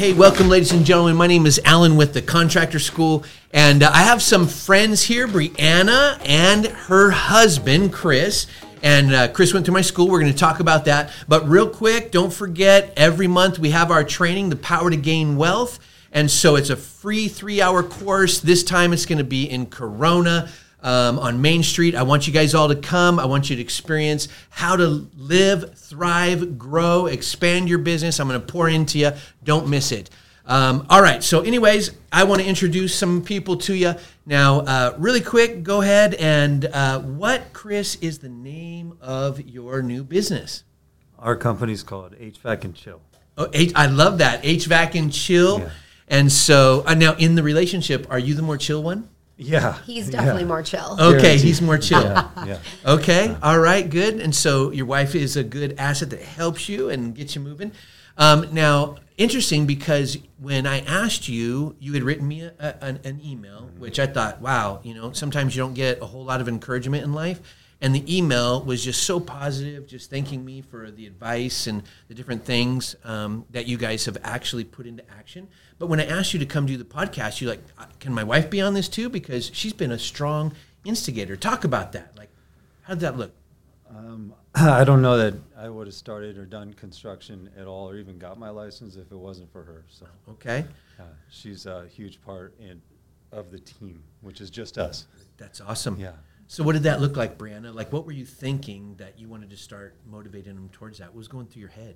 Hey, welcome, ladies and gentlemen. My name is Allen with the Contractor School, and uh, I have some friends here, Briana and her husband, Chris. And uh, Chris went to my school. We're going to talk about that. But real quick, don't forget every month we have our training, The Power to Gain Wealth. And so it's a free three hour course. This time it's going to be in Corona um, on Main Street. I want you guys all to come. I want you to experience how to live, thrive, grow, expand your business. I'm going to pour into you. Don't miss it. Um, all right. So, anyways, I want to introduce some people to you now. Uh, really quick, go ahead and uh, what, Chris, is the name of your new business? Our company's called HVAC and Chill. Oh, H- I love that HVAC and chill. Yeah. And so uh, now in the relationship, are you the more chill one? Yeah, He's definitely yeah. more chill. Okay, Guaranteed. he's more chill. Yeah, yeah. Okay, all right, good. And so your wife is a good asset that helps you and gets you moving. Um, now, interesting because when I asked you, you had written me a, a, an, an email, which I thought, wow, you know, sometimes you don't get a whole lot of encouragement in life. And the email was just so positive, just thanking me for the advice and the different things um, that you guys have actually put into action. But when I asked you to come do the podcast, you're like, "Uh, can my wife be on this too? Because she's been a strong instigator. Talk about that. Like, how did that look? I don't know that I would have started or done construction at all, or even got my license if it wasn't for her. So Okay, uh, she's a huge part in of the team, which is just us. that's awesome. Yeah. So, what did that look like, Briana? Like, what were you thinking that you wanted to start motivating him towards that? What was going through your head?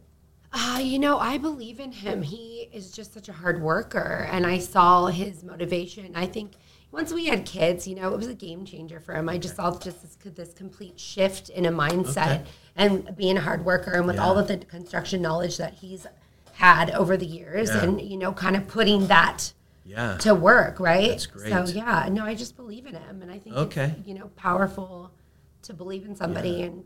Uh, you know, I believe in him. He is just such a hard worker, and I saw his motivation. I think once we had kids, you know, it was a game changer for him. I just saw just this, this complete shift in a mindset Okay. and being a hard worker, and with all of the construction knowledge that he's had over the years, Yeah. and you know, kind of putting that Yeah. to work, right? That's great. So yeah, no, I just believe in him, and I think Okay. it's, you know powerful to believe in somebody Yeah. and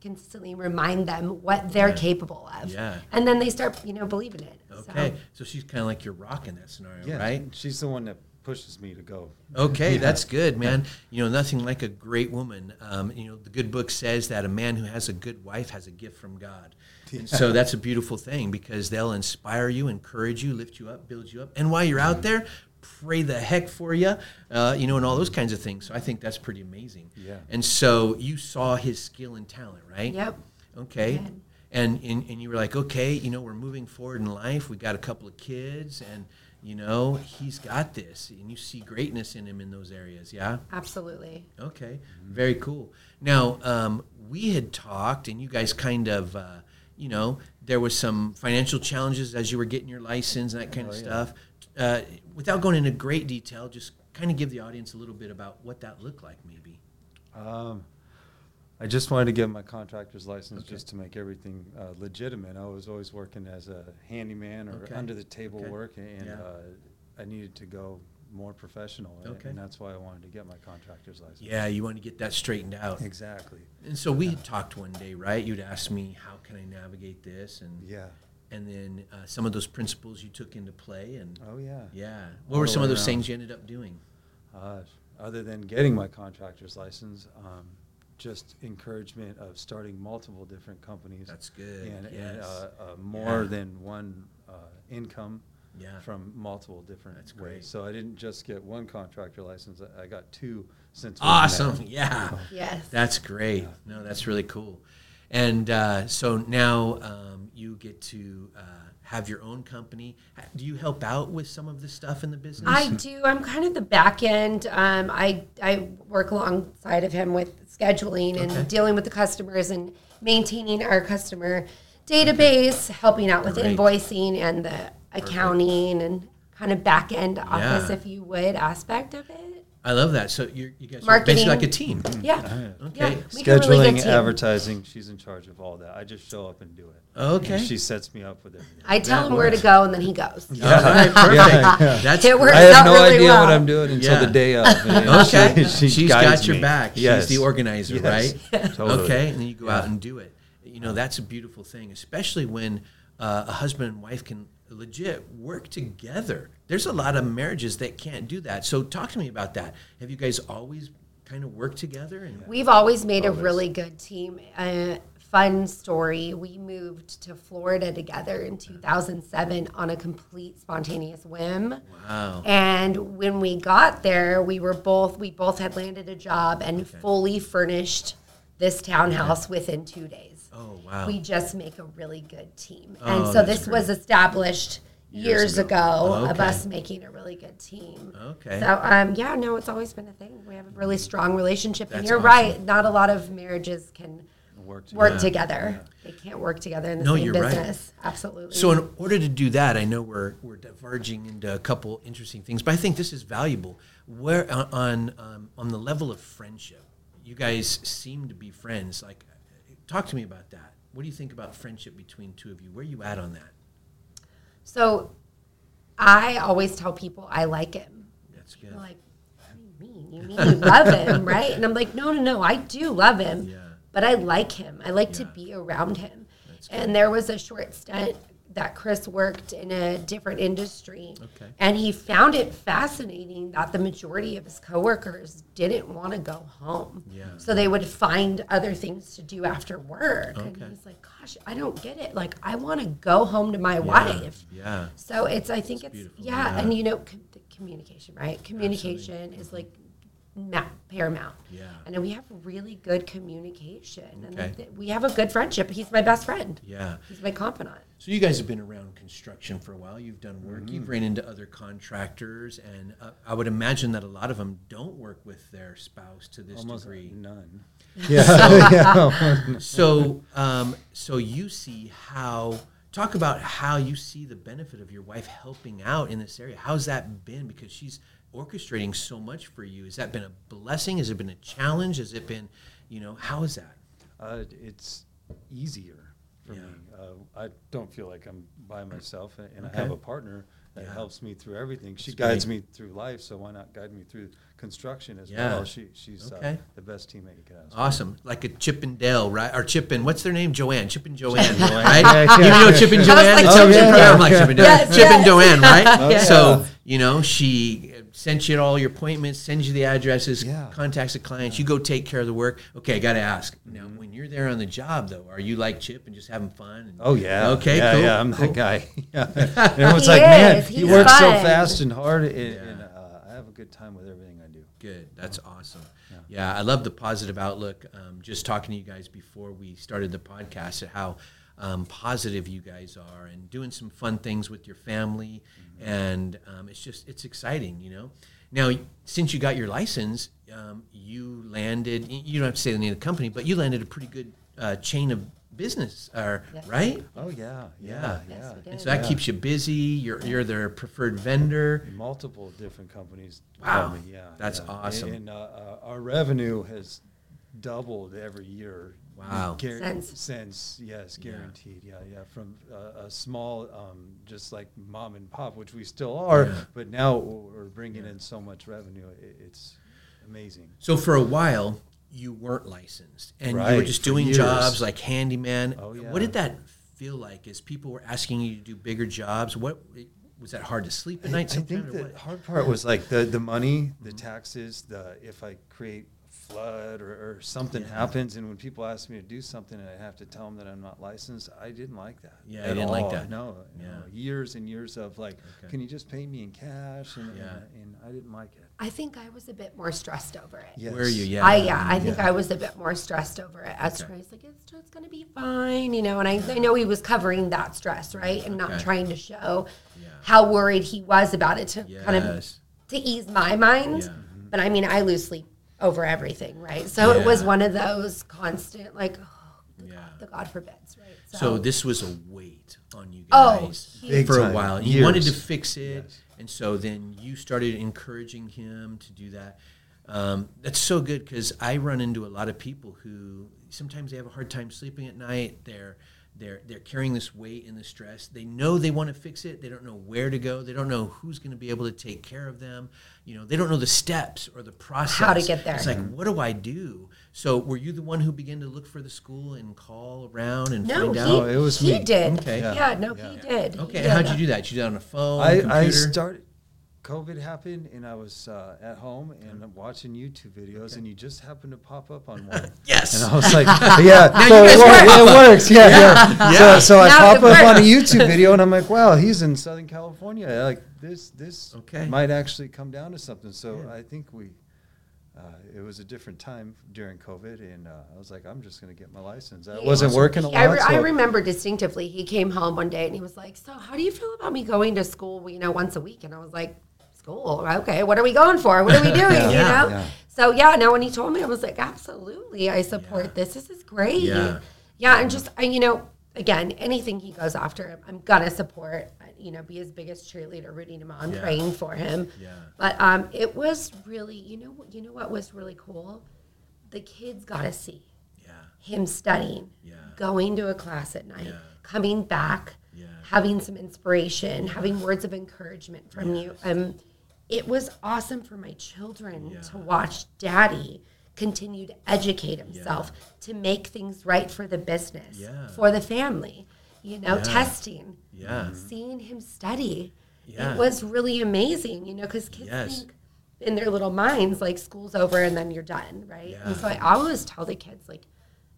consistently remind them what they're Yeah. capable of. Yeah. and then they start, you know, believing it. Okay. So, So, she's kind of like your rock in that scenario, Yeah, right? She's the one that pushes me to go. Okay, Yeah. that's good, man. You know, nothing like a great woman. Um, you know, the good book says that a man who has a good wife has a gift from God. And so that's a beautiful thing because they'll inspire you, encourage you, lift you up, build you up. And while you're out there, pray the heck for you, uh, you know, and all those kinds of things. So I think that's pretty amazing. Yeah. And so you saw his skill and talent, right? Yep. Okay. did. And, and and you were like, okay, you know, we're moving forward in life. We got a couple of kids, and you know, he's got this, and you see greatness in him in those areas. Yeah. Absolutely. Okay. Very cool. Now, um, we had talked, and you guys kind of, uh, you know, there was some financial challenges as you were getting your license and that kind of Oh, yeah. stuff. Uh, without going into great detail, just kind of give the audience a little bit about what that looked like, maybe. Um, I just wanted to get my contractor's license Okay. just to make everything uh, legitimate. I was always working as a handyman or Okay. under the table Okay. work, and Yeah. uh, I needed to go more professional, and- Okay. and that's why I wanted to get my contractor's license. Yeah, you want to get that straightened out. Exactly. And so we had talked one day, right? You'd ask me, how can I navigate this? And Yeah. and then uh, some of those principles you took into play. And Oh yeah. yeah, what All were some of those around. things you ended up doing? Uh, other than getting my contractor's license, um, just encouragement of starting multiple different companies. That's good, And, and uh, uh, more Yeah. than one uh, income Yeah. from multiple different That's ways. great. So I didn't just get one contractor license. I, I got two since. Awesome. there. Yeah. Yes. That's great. No, that's really cool. And uh, so now um, you get to uh, have your own company. Do you help out with some of the stuff in the business? I do. I'm kind of the back end. Um, I I work alongside of him with scheduling and Okay. dealing with the customers and maintaining our customer database, helping out with Great. invoicing and the accounting and kind of back end office, Yeah. if you would, aspect of it. I love that. So you're, you guys are basically like a team. Yeah. Okay. Yeah. We can really Scheduling, advertising, she's in charge of all that. I just show up and do it. Okay. And she sets me up with everything. I tell That him where to go and then he goes. All right, perfect. Yeah. That's It works I great. out have no really idea what. I'm doing until Yeah. the day of. Okay. she- she She's guides got your me. back. Yes. She's the organizer, Yes. right? Totally. Okay. And then you go out and do it. You know, that's a beautiful thing, especially when uh, a husband and wife can legit work together. There's a lot of marriages that can't do that. So talk to me about that. Have you guys always kind of worked together? And We've always made Always. a really good team. Uh, fun story. We moved to Florida together in 2007 on a complete spontaneous whim. Wow. And when we got there, we were both we both had landed a job and fully furnished this townhouse within two days. Oh wow. We just make a really good team. Oh, and so that's this was established Years years, ago. ago, Oh, of us making a really good team. Okay. So um, yeah, no, it's always been a thing. We have a really strong relationship, and you're awesome. right. Not a lot of marriages can Work work Yeah. together. They can't work together in the No, same you're right. business. Absolutely. So in order to do that, I know we're we're diverging into a couple interesting things, but I think this is valuable. Where on on, um, on the level of friendship, you guys seem to be friends. Like, talk to me about that. What do you think about friendship between two of you? Where are you at on that? So I always tell people I like him. That's good. They're like, what do you mean? You mean you love him, right? And I'm like, no, no, no, I do love him. Yeah. But I like him. I like to be around him. And there was a short stint that Chris worked in a different industry. Okay. And he found it fascinating that the majority of his coworkers didn't want to go home. Yeah. So they would find other things to do after work. Okay. And he's like, gosh, I don't get it. Like, I want to go home to my wife. Yeah. So it's, I think it's, beautiful, yeah, yeah. and you know, com- communication, right? Communication is like paramount. Yeah. And we have really good communication. And I Okay. think we have a good friendship. He's my best friend. Yeah. He's my confidant. So you guys have been around construction for a while. You've done work. You've ran into other contractors, and uh, I would imagine that a lot of them don't work with their spouse to this Almost degree. none. Yeah, yeah. so um, so you see how talk about how you see the benefit of your wife helping out in this area how's that been because she's orchestrating so much for you has that been a blessing has it been a challenge has it been you know how is that Uh, it's easier for Yeah. me. Uh, I don't feel like I'm by myself, and Okay. I have a partner that Yeah. helps me through everything. She That's guides great. me through life, so why not guide me through construction as Yeah. well? She, she's Okay. uh, the best teammate you could ask. for. awesome like a chip and dale right or chip and what's their name joanne chip and joanne Joanne. right Yeah, yeah, you know yeah, chip and sure. joanne I was like, It's Oh, a- yeah, yeah, yeah. I'm like chip and, Yes, chip and yes. joanne right Okay. so you know she sends you all your appointments sends you the addresses Yeah. contacts the clients you go take care of the work okay i gotta ask now Mm-hmm. when you're there on the job though are you like chip and just having fun and, Oh yeah. okay yeah, cool Yeah, I'm cool. that guy. Yeah. And everyone's He like, man, is. he He's works so fun." fast and hard, and, Yeah. and uh, I have a good time with everything I do. Good. That's awesome. Yeah. I love the positive outlook. Um, just talking to you guys before we started the podcast, at how um, positive you guys are, and doing some fun things with your family, and um, it's just it's exciting, you know. Now, since you got your license, um, you landed. You don't have to say the name of the company, but you landed a pretty good uh, chain of business, or Yes. right? Oh yeah, Yeah. yeah, Yes, yeah. And so that Yeah. keeps you busy. You're you're their preferred vendor. Multiple different companies. Wow. me, yeah, That's yeah. awesome. And uh, uh, our revenue has doubled every year. Wow. Guar- Since. since yes, guaranteed. Yeah, yeah. From uh, a small, um, just like mom and pop, which we still are, Yeah. but now we're bringing in so much revenue. i it's amazing. So for a while, you weren't licensed, and you were just doing jobs like handyman. Oh, yeah. What did that feel like? As people were asking you to do bigger jobs, what was that hard to sleep at night? I Sometimes, think the what? hard part was like the the money, the mm-hmm. taxes, the if I create flood or, or something Yeah. happens, and when people ask me to do something and I have to tell them that I'm not licensed, I didn't like that. Yeah, I didn't like that. No, Yeah. know, years and years of like, Okay. can you just pay me in cash? And, Yeah. and, and I didn't like it. I think I was a bit more stressed over it. Yes. Where are you? Yeah, I yeah, I think Yeah. I was a bit more stressed over it. As Okay. Trey's like, it's just gonna be fine, you know. And I, I know he was covering that stress, right, and not Okay. trying to show Yeah. how worried he was about it to kind of to ease my mind. Yeah. But I mean, I lose sleep over everything, right? So it was one of those constant, like, oh, the, Yeah. God, the God forbids, right? So this was a weight on you Oh, guys Big for a while. You wanted to fix it, Yes. And so then you started encouraging him to do that. Um, that's so good because I run into a lot of people who sometimes they have a hard time sleeping at night. They're they're they're carrying this weight and the stress. They know they want to fix it. They don't know where to go. They don't know who's going to be able to take care of them. You know, they don't know the steps or the process. How to get there. It's like, what do I do? So, were you the one who began to look for the school and call around and no, find he, out? Oh, it was he me. did. Okay. Yeah, Yeah. no, Yeah. he did. Okay, did. how'd you do that? You did that on a phone, I, computer? I started COVID happened, and I was uh, at home and I'm watching YouTube videos, and you just happened to pop up on one. Yes. And I was like, yeah, Now so you it, guys wor- work. it works. Yeah, yeah. Yeah. So, so I pop it up on a. YouTube video, and I'm like, wow, he's in Southern California. Like this, this Okay. might actually come down to something. So Yeah. I think we. Uh, it was a different time during COVID, and uh, I was like, I'm just going to get my license. I He- wasn't working a He- I, lot. re- I remember distinctively. He came home one day and he was like, "So, how do you feel about me going to school? You know, once a week?" And I was like, "School? Okay. What are we going for? What are we doing? Yeah. you know?" Yeah. So yeah. Now when he told me, I was like, "Absolutely, I support this. This is great." Yeah. Yeah, and just I, you know, again, anything he goes after, I'm, I'm gonna support. You know, be his biggest cheerleader, rooting him on, Yeah. praying for him. Yeah. But um, it was really, you know, you know what was really cool? The kids got to see Yeah. him studying, Yeah. going to a class at night, Yeah. coming back, Yeah. having some inspiration, having words of encouragement from you. Um, it was awesome for my children Yeah. to watch daddy continue to educate himself to make things right for the business, Yeah. for the family. You know, Yeah. testing, Yeah. seeing him study. Yeah. It was really amazing, you know, because kids Yes. think in their little minds like school's over and then you're done, right? And so I always tell the kids like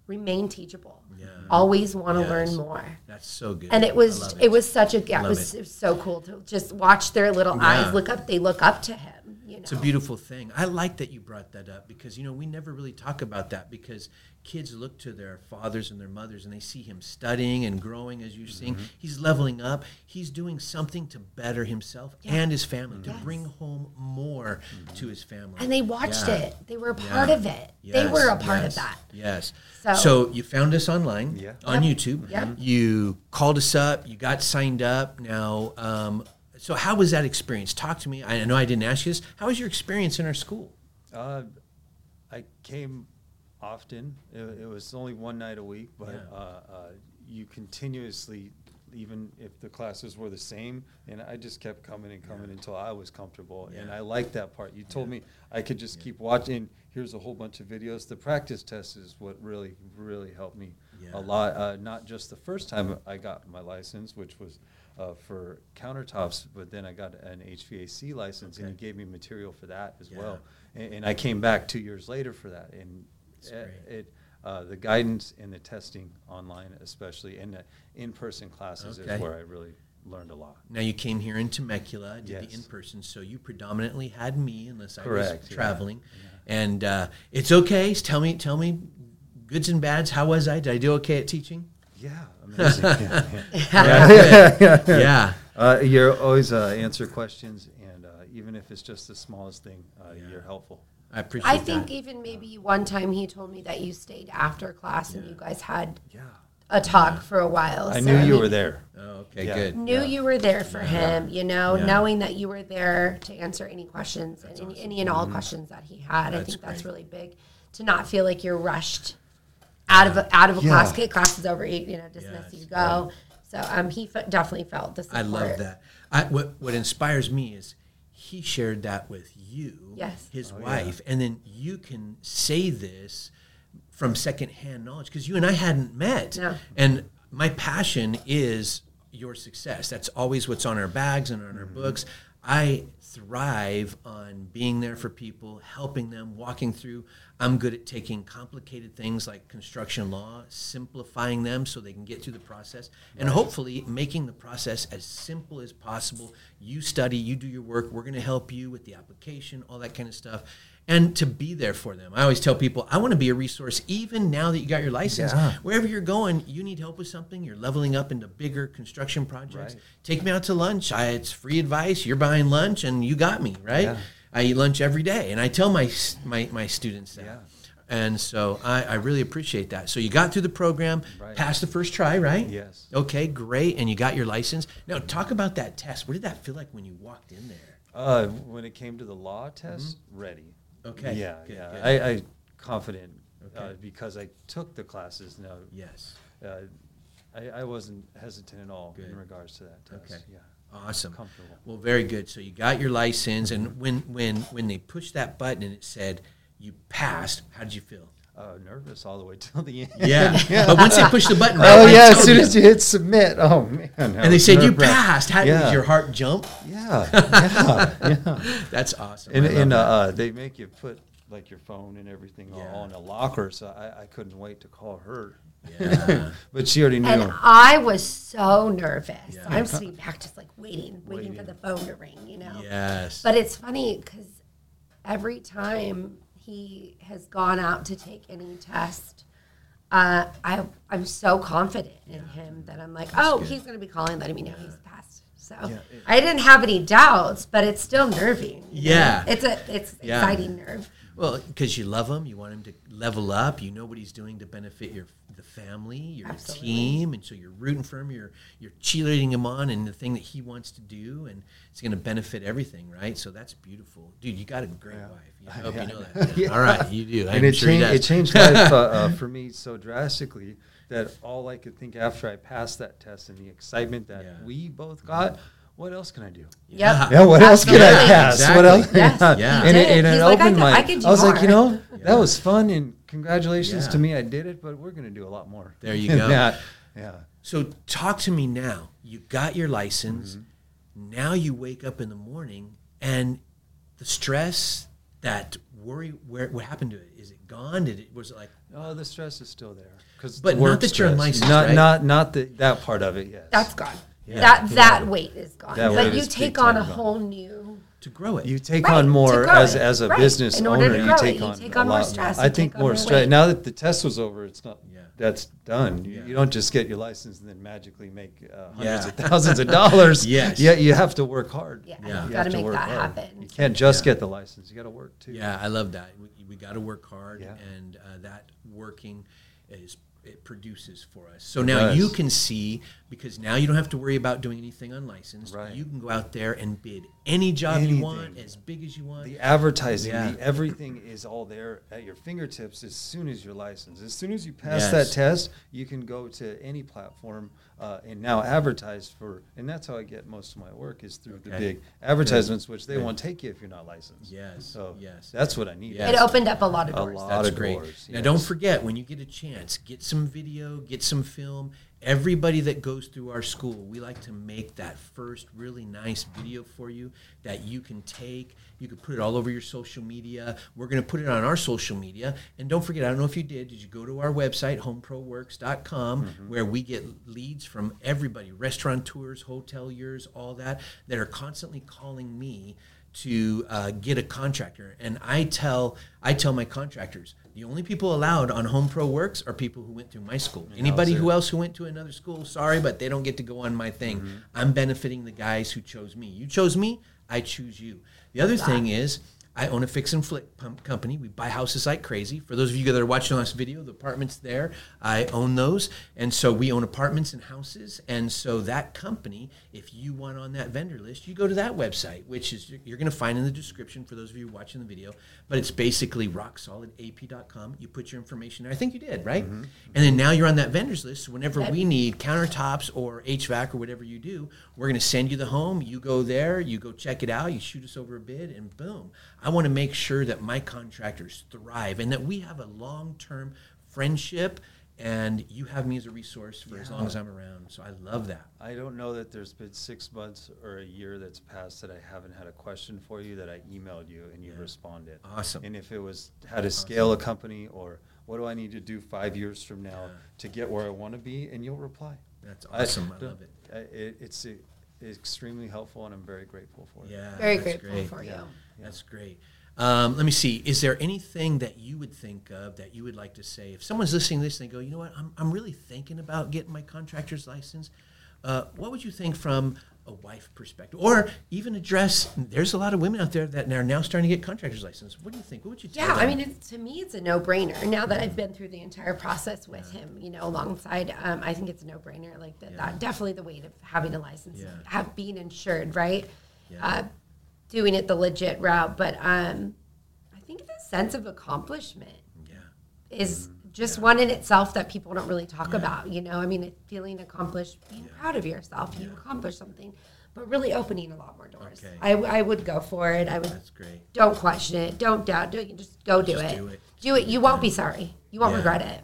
remain teachable. Yeah. Always want to Yes. learn more. That's so good. And it was love it. was such a yeah, it was, it. it was so cool to just watch their little Yeah. eyes look up. They look up to him. You know, It's a beautiful thing. I like that you brought that up because you know we never really talk about that because kids look to their fathers and their mothers and they see him studying and growing as you sing. Mm-hmm. He's leveling up. He's doing something to better himself and his family to Yes. bring home more to his family. and they watched Yeah. it. They were a part Yeah. of it. they were a part yes, of that. Yes. So- So, you found us online Yeah. on Yep. YouTube. Yep. You called us up. You got signed up. Now, um, so how was that experience? Talk to me. I know I didn't ask you this. How was your experience in our school? Uh, I came often. It, it was only one night a week, but Yeah. uh, uh, you continuously, even if the classes were the same, and I just kept coming and coming until I was comfortable. And I liked that part. You told me I could just keep watching. Here's a whole bunch of videos. The practice test is what really, really helped me Yeah. a lot. Uh, not just the first time I got my license, which was uh, for countertops, but then I got an HVAC license, and he gave me material for that as Yeah. well. And, and I came back two years later for that, and it uh, the guidance and the testing online, especially, and the in-person classes, Okay. is where I really learned a lot. Now you came here in Temecula, did Yes. the in person, so you predominantly had me, unless I Correct, was yeah. traveling. And uh, it's okay. Tell me, tell me, goods and bads. How was I? Did I do okay at teaching? Yeah, amazing. yeah, yeah. Yeah, yeah. Uh, you're always uh, answer questions, and uh, even if it's just the smallest thing, uh, Yeah. you're helpful. I appreciate I think that. even maybe one time he told me that you stayed after class and you guys had Yeah, a talk for a while. I So, knew you mean, were there. Oh, okay, Yeah. good. Knew Yeah. you were there for him, you know, Yeah. knowing that you were there to answer any questions and That's any, awesome. any and all questions that he had. I That's think that's really big to not feel like you're rushed out of a, out of a Yeah. class. Okay, class is over. You, you know, dismiss. it's you go. So um, he fe- definitely felt the I love that. I, what what inspires me is he shared that with you, Yes. his Oh, yeah. wife, and then you can say this from secondhand knowledge because you and I hadn't met. No. And my passion is your success. That's always what's on our bags and on Mm-hmm. our books. I thrive on being there for people, helping them, walking through. I'm good at taking complicated things like construction law, simplifying them so they can get through the process, and hopefully making the process as simple as possible. You study, you do your work, we're going to help you with the application, all that kind of stuff. And to be there for them. I always tell people, I want to be a resource even now that you got your license. Yeah. Wherever you're going, you need help with something, you're leveling up into bigger construction projects. Right. Take me out to lunch. I, it's free advice. You're buying lunch and you got me, right? Yeah. I eat lunch every day. And I tell my, my, my students that. Yeah. And so I, I really appreciate that. So you got through the program, Right. passed the first try, right? Yes. Okay, great. And you got your license. Now talk about that test. What did that feel like when you walked in there? Uh, when it came to the law test, ready. Okay, Yeah, good, yeah. good. I, I confident uh, Okay. because I took the classes. Now, Yes. uh, I, I wasn't hesitant at all Good. in regards to that test. Okay. Yeah. Awesome. Comfortable. Well, very good. So you got your license, and when when when they pushed that button and it said you passed, how did you feel? Uh, nervous all the way till the end. Yeah. But once they push the button, right? Oh I yeah! As soon you. as you hit submit, oh man! and they said you passed. How Yeah. did your heart jump? Yeah, yeah, yeah. That's awesome. And, and uh, that. uh, they make you put like your phone and everything Yeah. all in a locker, so I, I couldn't wait to call her. Yeah. but she already knew. And I was so nervous. Yeah. I'm sitting back just like waiting, waiting, for the phone to ring, you know? yes. But it's funny because every time he has gone out to take any test, uh, I, I'm so confident in him that I'm like, oh, good. he's going to be calling, letting me know he's passed. So Yeah, it- I didn't have any doubts, but it's still nerving. Yeah. It's a it's Yeah. exciting nerve. Well, because you love him, you want him to level up. You know what he's doing to benefit your the family, your Absolutely. team, and so you're rooting for him. You're you're cheerleading him on, and the thing that he wants to do, and it's going to benefit everything, right? So that's beautiful, dude. You got a great Yeah. wife. I hope Yeah. you know that. Yeah. All right, you do. and I'm it sure changed. It changed life uh, uh, for me so drastically that all I could think after I passed that test and the excitement that we both got. What else can I do? Yeah. Yeah, what else can I Absolutely. pass? What else? Exactly. Yes, Yeah. And it, did. and it He's like, I opened could- my. I could do was like, you know, Yeah. that was fun, and congratulations Yeah. to me. I did it, but we're going to do a lot more. There you go. that. Yeah. So talk to me now. You got your license. Mm-hmm. Now you wake up in the morning and the stress, that worry, where what happened to it? Is it gone? Did it was it like Oh, the stress is still there. Cause But the not work that you're stress. unlicensed, Not right? not not the, that part of it. Yes. That's gone. Yeah. That Yeah. that weight is gone. That but weight you is big take on a time gone. whole new to grow it? You take Right, on to more grow as, it. as a Right. business In order owner. to You grow it, take you on take a on more lot. stress, I you think take on more more stress. weight. Now that the test was over, it's not. Yeah. That's done. You, Yeah. you don't just get your license and then magically make uh, hundreds Yeah. of thousands of dollars. Yes. Yeah, you have to work hard. Yeah, Yeah. you You got to have make work that hard. happen. You can't just Yeah. get the license. You got to work too. Yeah, I love that. We, we got to work hard, Yeah. and uh, that working is it produces for us. So now does. you can see because now you don't have to worry about doing anything unlicensed. Right. You can go out there and bid any job you want, as big as you want. The advertising, Yeah. the everything is all there at your fingertips as soon as you're licensed. As soon as you pass Yes. that test, you can go to any platform uh, and now advertise for. And that's how I get most of my work is through the big advertisements, which they Good. won't take you if you're not licensed. Yes, So yes. that's what I need. Yeah. It opened up a lot of doors. A lot. That's of great. doors, Now, don't forget when you get a chance, get some video, get some film. Everybody that goes through our school, we like to make that first really nice video for you that you can take. You can put it all over your social media. We're going to put it on our social media. And don't forget, I don't know if you did, did you go to our website, homeproworks.com, Mm-hmm. where we get leads from everybody, restaurateurs, hoteliers, all that, that are constantly calling me to uh, get a contractor. And I tell I tell my contractors the only people allowed on Home Pro Works are people who went through my school. Anybody who else who went to another school, sorry, but they don't get to go on my thing. Mm-hmm. I'm benefiting the guys who chose me. You chose me, I choose you. The other thing is. I own a fix and flip pump company. We buy houses like crazy. For those of you that are watching this video, the apartments there, I own those. And so we own apartments and houses. And so that company, if you want on that vendor list, you go to that website, which is you're going to find in the description for those of you watching the video. But it's basically rocksolidap.com. You put your information there. I think you did, right? Mm-hmm. And then now you're on that vendors list. So whenever we need countertops or HVAC or whatever you do, we're going to send you the home. You go there, you go check it out, you shoot us over a bid, and boom. I want to make sure that my contractors thrive and that we have a long term friendship. And you have me as a resource for as long as I'm around. So I love that. I don't know that there's been six months or a year that's passed that I haven't had a question for you that I emailed you and you Yeah. responded. Awesome. And if it was how to scale a company or what do I need to do five years from now Yeah. to get where I want to be, and you'll reply. That's awesome. I, don't- love it. I- it it's uh, extremely helpful, and I'm very grateful for it. Yeah. Very that's grateful great. for you. That's great. Um, let me see. Is there anything that you would think of that you would like to say? If someone's listening to this and they go, you know what, I'm, I'm really thinking about getting my contractor's license, uh, what would you think from a wife perspective? Or even address, there's a lot of women out there that are now starting to get contractor's license. What do you think? What would you tell Yeah, I mean, it's, to me, it's a no-brainer. Now that I've been through the entire process with him, you know, alongside, um, I think it's a no-brainer. Like that, Yeah. that definitely the weight of having a license, Yeah. have being insured, right? Yeah. Uh, doing it the legit route, but um, I think the sense of accomplishment yeah. is just Yeah. one in itself that people don't really talk Yeah. about. You know, I mean, feeling accomplished, being proud of yourself, you accomplished something, but really opening a lot more doors. Okay. I, I would go for it. I would That's great. don't question it. Don't doubt. Do it. Just go do Just it. do it. Do it. You won't be sorry. You won't regret it.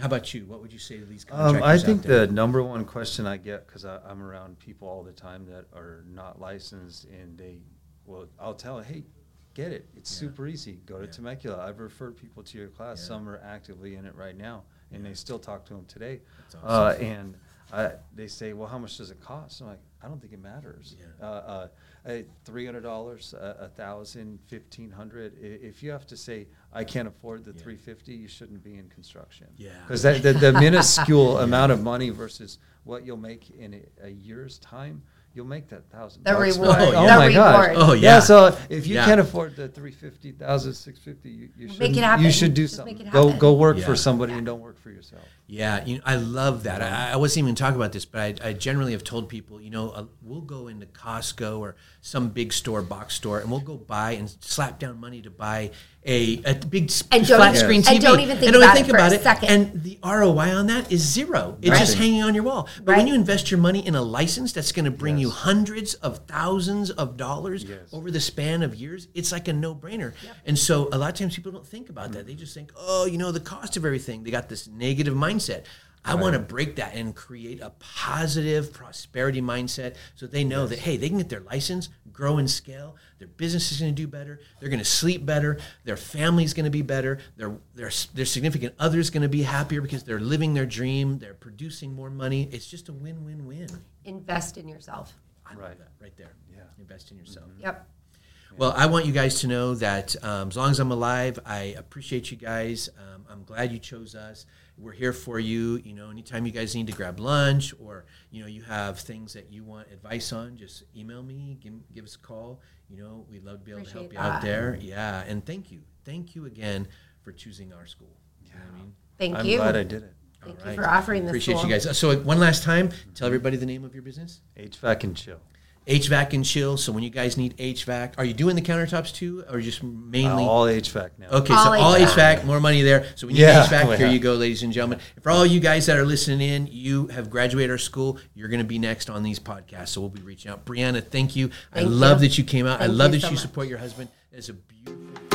How about you? What would you say to these Um, contractors? I out think the number one question I get because I'm around people all the time that are not licensed, and they, well, I'll tell, them, hey, get it. It's Yeah. super easy. Go to Yeah. Temecula. I've referred people to your class. Yeah. Some are actively in it right now, and they still talk to them today. That's Uh, and I, they say, well, how much does it cost? I'm like, I don't think it matters. Uh, uh, three hundred dollars, a thousand, fifteen hundred. If you have to say, I can't afford the Yeah. three fifty, you shouldn't be in construction. Yeah. Because that, the, the minuscule Yeah. amount of money versus what you'll make in a, a year's time, you'll make that thousand. The bucks. reward. Oh, Oh, yeah. my The gosh. reward. Oh, yeah. So if you Yeah. can't afford the three fifty thousand, six fifty, you, you Make should it happen. you should do Just something. make it Go go work Yeah. for somebody Yeah. and don't work for yourself. Yeah, you know, I love that. I, I wasn't even talking about this, but I, I generally have told people, you know, uh, we'll go into Costco or some big store, box store, and we'll go buy and slap down money to buy a, a big s- And don't flat even- screen TV. and don't even think And don't about think it for about a it. second. And the ROI on that is zero. It's Right. just hanging on your wall. But when you invest your money in a license that's going to bring you hundreds of thousands of dollars Yes. over the span of years, it's like a no-brainer. And so a lot of times people don't think about that. They just think, oh, you know, the cost of everything. They got this negative mindset. I want to break that and create a positive prosperity mindset so they know that hey, they can get their license, grow and scale. Their business is going to do better. They're going to sleep better. Their family's going to be better. Their their their significant other's going to be happier because they're living their dream. They're producing more money. It's just a win-win-win. Invest in yourself. I Right. that right there. Yeah. Invest in yourself. Yep. Well, I want you guys to know that um, as long as I'm alive, I appreciate you guys. Um, I'm glad you chose us. We're here for you. You know, anytime you guys need to grab lunch or you know you have things that you want advice on, just email me. Give, give us a call. You know, we'd love to be able to help Appreciate you out there. Yeah, and thank you, thank you again for choosing our school. You know what I mean? Thank I'm you. glad I did it. Thank All you for offering this. Appreciate school. you guys. So one last time, tell everybody the name of your business. HVAC and chill. HVAC and chill. So when you guys need HVAC, are you doing the countertops too, or just mainly? Uh, all HVAC now. Okay, All so all HVAC. HVAC, more money there. So we need Yeah, HVAC. Here you go, ladies and gentlemen. For all you guys that are listening in, you have graduated our school. You're going to be next on these podcasts. So we'll be reaching out. Briana, thank you. I love you. that you came out. I love you that so you much. support your husband. It's a beautiful